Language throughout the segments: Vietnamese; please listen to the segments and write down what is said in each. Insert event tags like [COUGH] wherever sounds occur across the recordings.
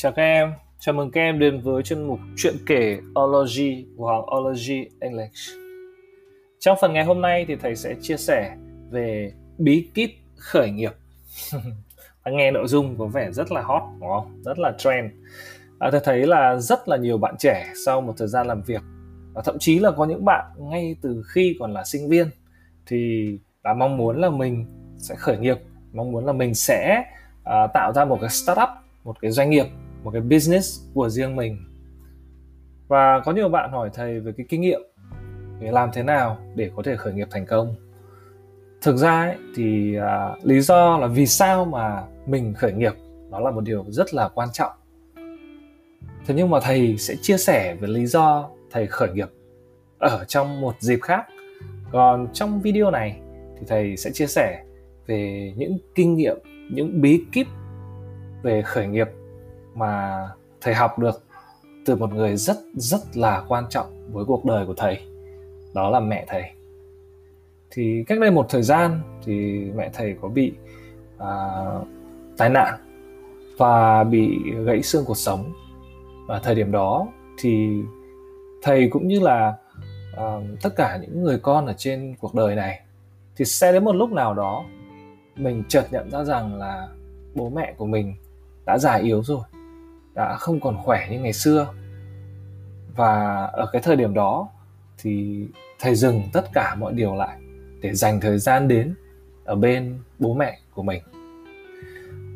Chào các em, chào mừng các em đến với chuyên mục chuyện kể Ology của Hoàng Ology English. Trong phần ngày hôm nay thì thầy sẽ chia sẻ về bí kíp khởi nghiệp. [LAUGHS] nghe nội dung có vẻ rất là hot đúng không? Rất là trend. À, thầy thấy là rất là nhiều bạn trẻ sau một thời gian làm việc và thậm chí là có những bạn ngay từ khi còn là sinh viên thì đã mong muốn là mình sẽ khởi nghiệp, mong muốn là mình sẽ uh, tạo ra một cái startup, một cái doanh nghiệp một cái business của riêng mình. Và có nhiều bạn hỏi thầy về cái kinh nghiệm để làm thế nào để có thể khởi nghiệp thành công. Thực ra ấy, thì à, lý do là vì sao mà mình khởi nghiệp đó là một điều rất là quan trọng. Thế nhưng mà thầy sẽ chia sẻ về lý do thầy khởi nghiệp ở trong một dịp khác. Còn trong video này thì thầy sẽ chia sẻ về những kinh nghiệm những bí kíp về khởi nghiệp mà thầy học được từ một người rất rất là quan trọng với cuộc đời của thầy đó là mẹ thầy. Thì cách đây một thời gian thì mẹ thầy có bị à, tai nạn và bị gãy xương cuộc sống. Và thời điểm đó thì thầy cũng như là uh, tất cả những người con ở trên cuộc đời này thì sẽ đến một lúc nào đó mình chợt nhận ra rằng là bố mẹ của mình đã già yếu rồi đã không còn khỏe như ngày xưa. Và ở cái thời điểm đó thì thầy dừng tất cả mọi điều lại để dành thời gian đến ở bên bố mẹ của mình.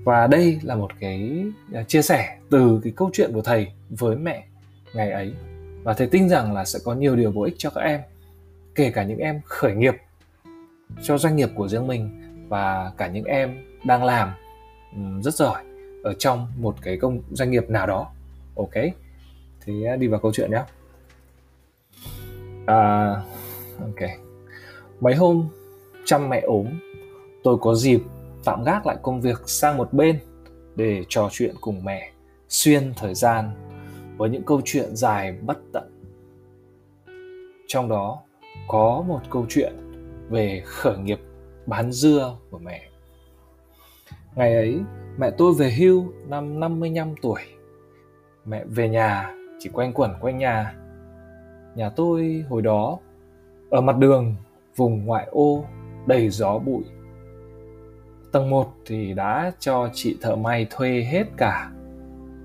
Và đây là một cái à, chia sẻ từ cái câu chuyện của thầy với mẹ ngày ấy. Và thầy tin rằng là sẽ có nhiều điều bổ ích cho các em, kể cả những em khởi nghiệp cho doanh nghiệp của riêng mình và cả những em đang làm rất giỏi ở trong một cái công doanh nghiệp nào đó. Ok thế đi vào câu chuyện nhé à, ok. Mấy hôm chăm mẹ ốm tôi có dịp tạm gác lại công việc sang một bên để trò chuyện cùng mẹ xuyên thời gian với những câu chuyện dài bất tận. Trong đó có một câu chuyện về khởi nghiệp bán dưa của mẹ. Ngày ấy Mẹ tôi về hưu năm 55 tuổi. Mẹ về nhà chỉ quanh quẩn quanh nhà. Nhà tôi hồi đó ở mặt đường vùng ngoại ô đầy gió bụi. Tầng 1 thì đã cho chị thợ may thuê hết cả.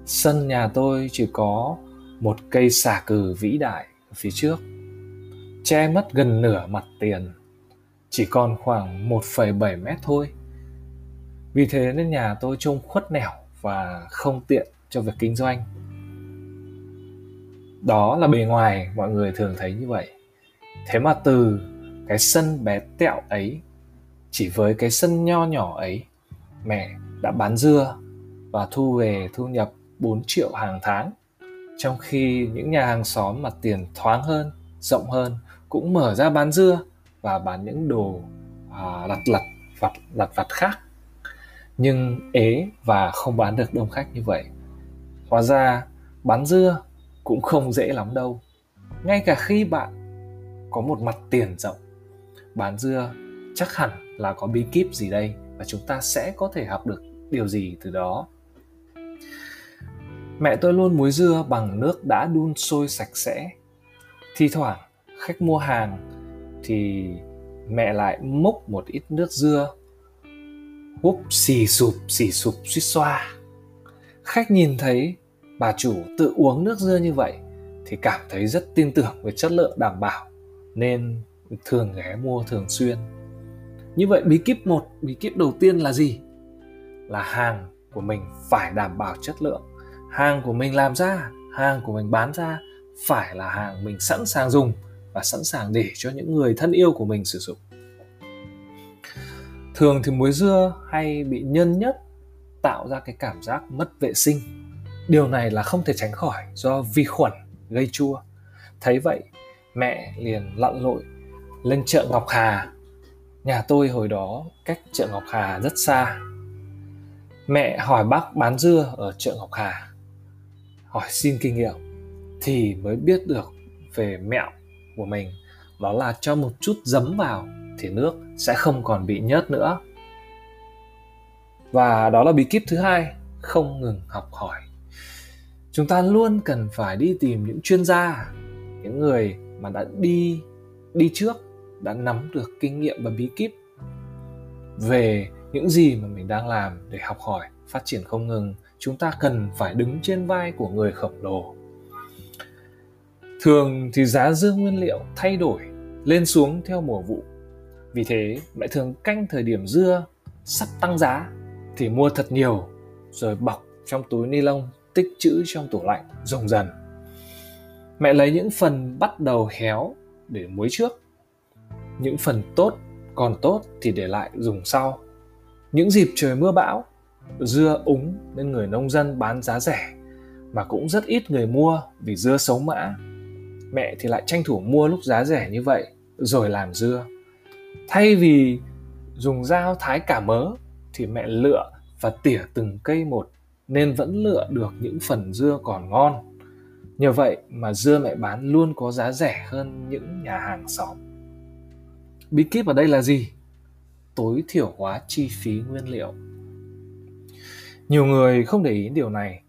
Sân nhà tôi chỉ có một cây xà cừ vĩ đại ở phía trước. Che mất gần nửa mặt tiền. Chỉ còn khoảng 1,7 mét thôi vì thế nên nhà tôi trông khuất nẻo và không tiện cho việc kinh doanh. Đó là bề ngoài mọi người thường thấy như vậy. Thế mà từ cái sân bé tẹo ấy chỉ với cái sân nho nhỏ ấy mẹ đã bán dưa và thu về thu nhập 4 triệu hàng tháng. Trong khi những nhà hàng xóm mặt tiền thoáng hơn rộng hơn cũng mở ra bán dưa và bán những đồ à, lặt lặt vặt lặt vặt khác nhưng ế và không bán được đông khách như vậy. Hóa ra, bán dưa cũng không dễ lắm đâu. Ngay cả khi bạn có một mặt tiền rộng, bán dưa chắc hẳn là có bí kíp gì đây và chúng ta sẽ có thể học được điều gì từ đó. Mẹ tôi luôn muối dưa bằng nước đã đun sôi sạch sẽ. Thi thoảng, khách mua hàng thì mẹ lại múc một ít nước dưa húp xì sụp xì sụp, suýt xoa. Khách nhìn thấy bà chủ tự uống nước dưa như vậy thì cảm thấy rất tin tưởng về chất lượng đảm bảo, nên thường ghé mua thường xuyên. Như vậy bí kíp một, bí kíp đầu tiên là gì? Là hàng của mình phải đảm bảo chất lượng. Hàng của mình làm ra, hàng của mình bán ra phải là hàng mình sẵn sàng dùng và sẵn sàng để cho những người thân yêu của mình sử dụng thường thì muối dưa hay bị nhân nhất tạo ra cái cảm giác mất vệ sinh. Điều này là không thể tránh khỏi do vi khuẩn gây chua. Thấy vậy, mẹ liền lặn lội lên chợ ngọc hà. Nhà tôi hồi đó cách chợ ngọc hà rất xa. Mẹ hỏi bác bán dưa ở chợ ngọc hà. Hỏi xin kinh nghiệm thì mới biết được về mẹo của mình. Đó là cho một chút giấm vào thì nước sẽ không còn bị nhớt nữa. Và đó là bí kíp thứ hai, không ngừng học hỏi. Chúng ta luôn cần phải đi tìm những chuyên gia, những người mà đã đi đi trước, đã nắm được kinh nghiệm và bí kíp về những gì mà mình đang làm để học hỏi, phát triển không ngừng. Chúng ta cần phải đứng trên vai của người khổng lồ. Thường thì giá dưa nguyên liệu thay đổi, lên xuống theo mùa vụ vì thế mẹ thường canh thời điểm dưa, sắp tăng giá, thì mua thật nhiều, rồi bọc trong túi ni lông, tích trữ trong tủ lạnh dùng dần. Mẹ lấy những phần bắt đầu héo để muối trước. Những phần tốt còn tốt thì để lại dùng sau. Những dịp trời mưa bão, dưa úng nên người nông dân bán giá rẻ, mà cũng rất ít người mua vì dưa xấu mã. Mẹ thì lại tranh thủ mua lúc giá rẻ như vậy, rồi làm dưa thay vì dùng dao thái cả mớ thì mẹ lựa và tỉa từng cây một nên vẫn lựa được những phần dưa còn ngon. Nhờ vậy mà dưa mẹ bán luôn có giá rẻ hơn những nhà hàng xóm. Bí kíp ở đây là gì? Tối thiểu hóa chi phí nguyên liệu. Nhiều người không để ý điều này.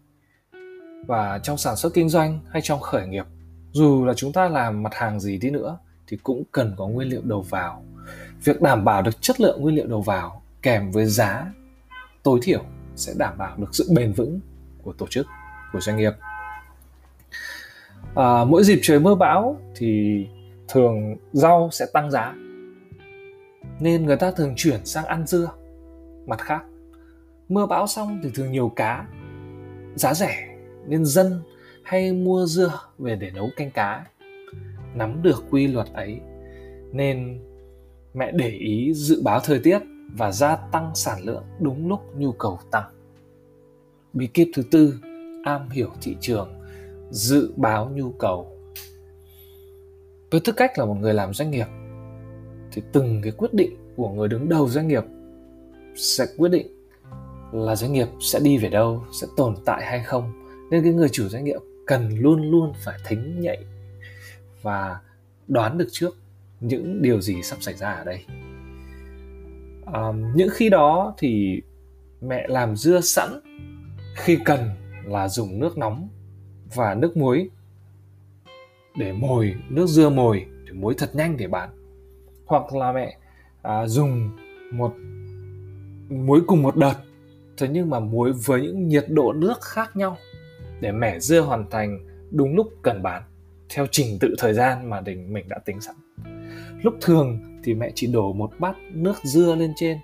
Và trong sản xuất kinh doanh hay trong khởi nghiệp, dù là chúng ta làm mặt hàng gì đi nữa thì cũng cần có nguyên liệu đầu vào. Việc đảm bảo được chất lượng nguyên liệu đầu vào kèm với giá tối thiểu sẽ đảm bảo được sự bền vững của tổ chức của doanh nghiệp. À, mỗi dịp trời mưa bão thì thường rau sẽ tăng giá nên người ta thường chuyển sang ăn dưa. Mặt khác mưa bão xong thì thường nhiều cá giá rẻ nên dân hay mua dưa về để nấu canh cá nắm được quy luật ấy, nên mẹ để ý dự báo thời tiết và gia tăng sản lượng đúng lúc nhu cầu tăng. Bí kíp thứ tư, am hiểu thị trường, dự báo nhu cầu. Với tư cách là một người làm doanh nghiệp thì từng cái quyết định của người đứng đầu doanh nghiệp sẽ quyết định là doanh nghiệp sẽ đi về đâu, sẽ tồn tại hay không. Nên cái người chủ doanh nghiệp cần luôn luôn phải thính nhạy và đoán được trước những điều gì sắp xảy ra ở đây. À, những khi đó thì mẹ làm dưa sẵn khi cần là dùng nước nóng và nước muối để mồi nước dưa mồi để muối thật nhanh để bán. Hoặc là mẹ à, dùng một muối cùng một đợt thế nhưng mà muối với những nhiệt độ nước khác nhau để mẻ dưa hoàn thành đúng lúc cần bán theo trình tự thời gian mà mình mình đã tính sẵn. Lúc thường thì mẹ chỉ đổ một bát nước dưa lên trên,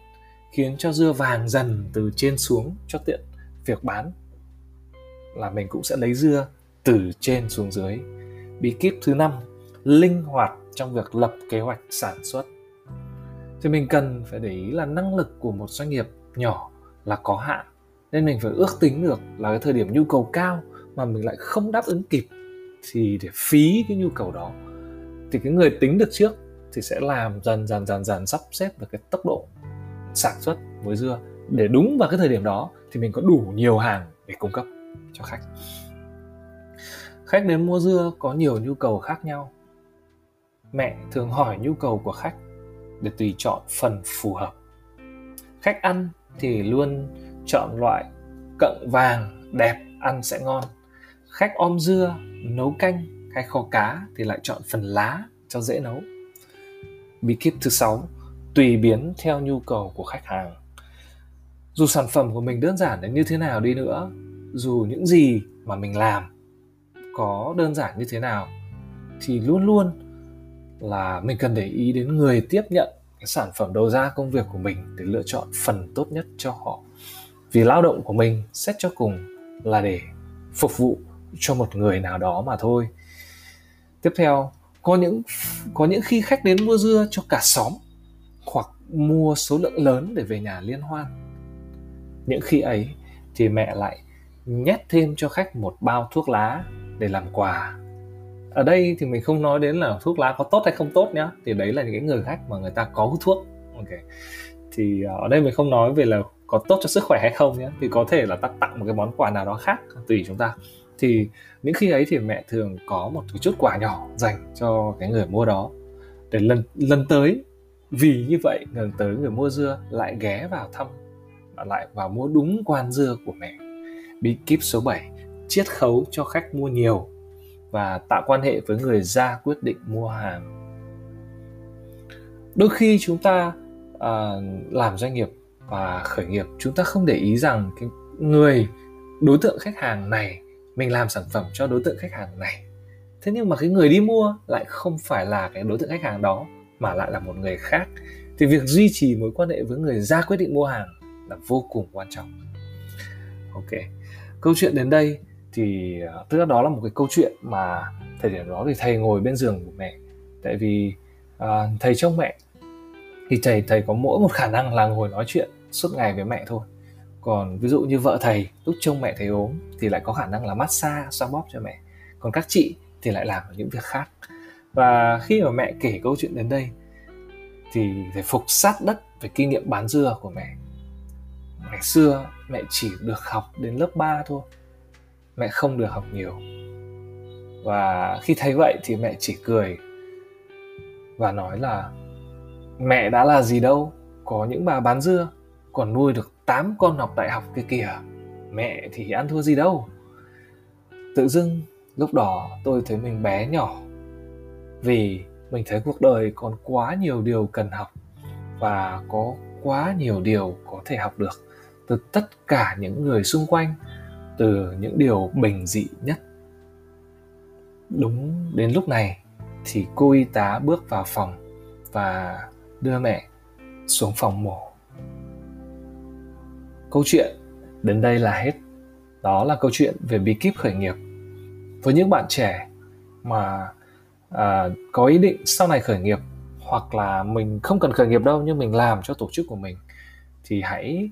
khiến cho dưa vàng dần từ trên xuống cho tiện việc bán. Là mình cũng sẽ lấy dưa từ trên xuống dưới, bí kíp thứ năm, linh hoạt trong việc lập kế hoạch sản xuất. Thì mình cần phải để ý là năng lực của một doanh nghiệp nhỏ là có hạn, nên mình phải ước tính được là cái thời điểm nhu cầu cao mà mình lại không đáp ứng kịp thì để phí cái nhu cầu đó, thì cái người tính được trước thì sẽ làm dần dần dần dần sắp xếp được cái tốc độ sản xuất muối dưa. Để đúng vào cái thời điểm đó thì mình có đủ nhiều hàng để cung cấp cho khách. Khách đến mua dưa có nhiều nhu cầu khác nhau. Mẹ thường hỏi nhu cầu của khách để tùy chọn phần phù hợp. Khách ăn thì luôn chọn loại cận vàng đẹp, ăn sẽ ngon khách om dưa, nấu canh hay kho cá thì lại chọn phần lá cho dễ nấu. Bí kíp thứ sáu, tùy biến theo nhu cầu của khách hàng. Dù sản phẩm của mình đơn giản đến như thế nào đi nữa, dù những gì mà mình làm có đơn giản như thế nào, thì luôn luôn là mình cần để ý đến người tiếp nhận cái sản phẩm đầu ra công việc của mình để lựa chọn phần tốt nhất cho họ. Vì lao động của mình xét cho cùng là để phục vụ cho một người nào đó mà thôi. Tiếp theo, có những có những khi khách đến mua dưa cho cả xóm, hoặc mua số lượng lớn để về nhà liên hoan. Những khi ấy thì mẹ lại nhét thêm cho khách một bao thuốc lá để làm quà. Ở đây thì mình không nói đến là thuốc lá có tốt hay không tốt nhá, thì đấy là những cái người khách mà người ta có hút thuốc. Ok. Thì à, ở đây mình không nói về là có tốt cho sức khỏe hay không nhé thì có thể là ta tặng một cái món quà nào đó khác, tùy chúng ta thì những khi ấy thì mẹ thường có một chút quà nhỏ dành cho cái người mua đó. Để lần lần tới vì như vậy lần tới người mua dưa lại ghé vào thăm lại vào mua đúng quan dưa của mẹ. Bí kíp số 7 chiết khấu cho khách mua nhiều và tạo quan hệ với người ra quyết định mua hàng. Đôi khi chúng ta à, làm doanh nghiệp và khởi nghiệp chúng ta không để ý rằng cái người đối tượng khách hàng này mình làm sản phẩm cho đối tượng khách hàng này. Thế nhưng mà cái người đi mua lại không phải là cái đối tượng khách hàng đó mà lại là một người khác. Thì việc duy trì mối quan hệ với người ra quyết định mua hàng là vô cùng quan trọng. Ok câu chuyện đến đây thì ờ, tức là đó là một cái câu chuyện mà thời điểm đó thì thầy ngồi bên giường của mẹ. Tại vì uh, thầy trông mẹ thì thầy thầy có mỗi một khả năng là ngồi nói chuyện suốt ngày với mẹ thôi còn ví dụ như vợ thầy, lúc trông mẹ thầy ốm thì lại có khả năng là massage, xoa bóp cho mẹ. Còn các chị thì lại làm những việc khác. Và khi mà mẹ kể câu chuyện đến đây, thì phải phục sát đất về kinh nghiệm bán dưa của mẹ. Ngày xưa mẹ chỉ được học đến lớp 3 thôi, mẹ không được học nhiều. Và khi thấy vậy thì mẹ chỉ cười và nói là mẹ đã là gì đâu, có những bà bán dưa, còn nuôi được tám con học đại học kia kìa. Mẹ thì ăn thua gì đâu. Tự dưng, lúc đó tôi thấy mình bé nhỏ. Vì mình thấy cuộc đời còn quá nhiều điều cần học và có quá nhiều điều có thể học được từ tất cả những người xung quanh, từ những điều bình dị nhất. Đúng đến lúc này thì cô y tá bước vào phòng và đưa mẹ xuống phòng mổ câu chuyện đến đây là hết. Đó là câu chuyện về bí kíp khởi nghiệp. Với những bạn trẻ mà à, có ý định sau này khởi nghiệp hoặc là mình không cần khởi nghiệp đâu nhưng mình làm cho tổ chức của mình thì hãy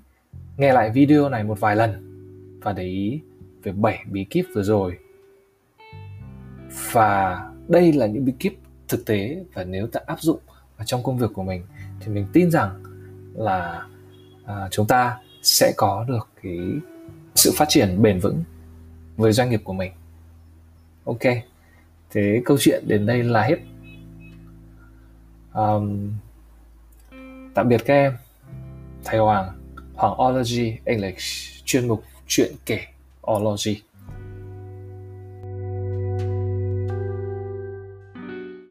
nghe lại video này một vài lần và để ý về 7 bí kíp vừa rồi. Và đây là những bí kíp thực tế và nếu ta áp dụng vào trong công việc của mình thì mình tin rằng là à, chúng ta sẽ có được cái sự phát triển bền vững với doanh nghiệp của mình. Ok thế câu chuyện đến đây là hết. Um, tạm biệt các em. Thầy hoàng hoàng ology english chuyên mục chuyện kể ology.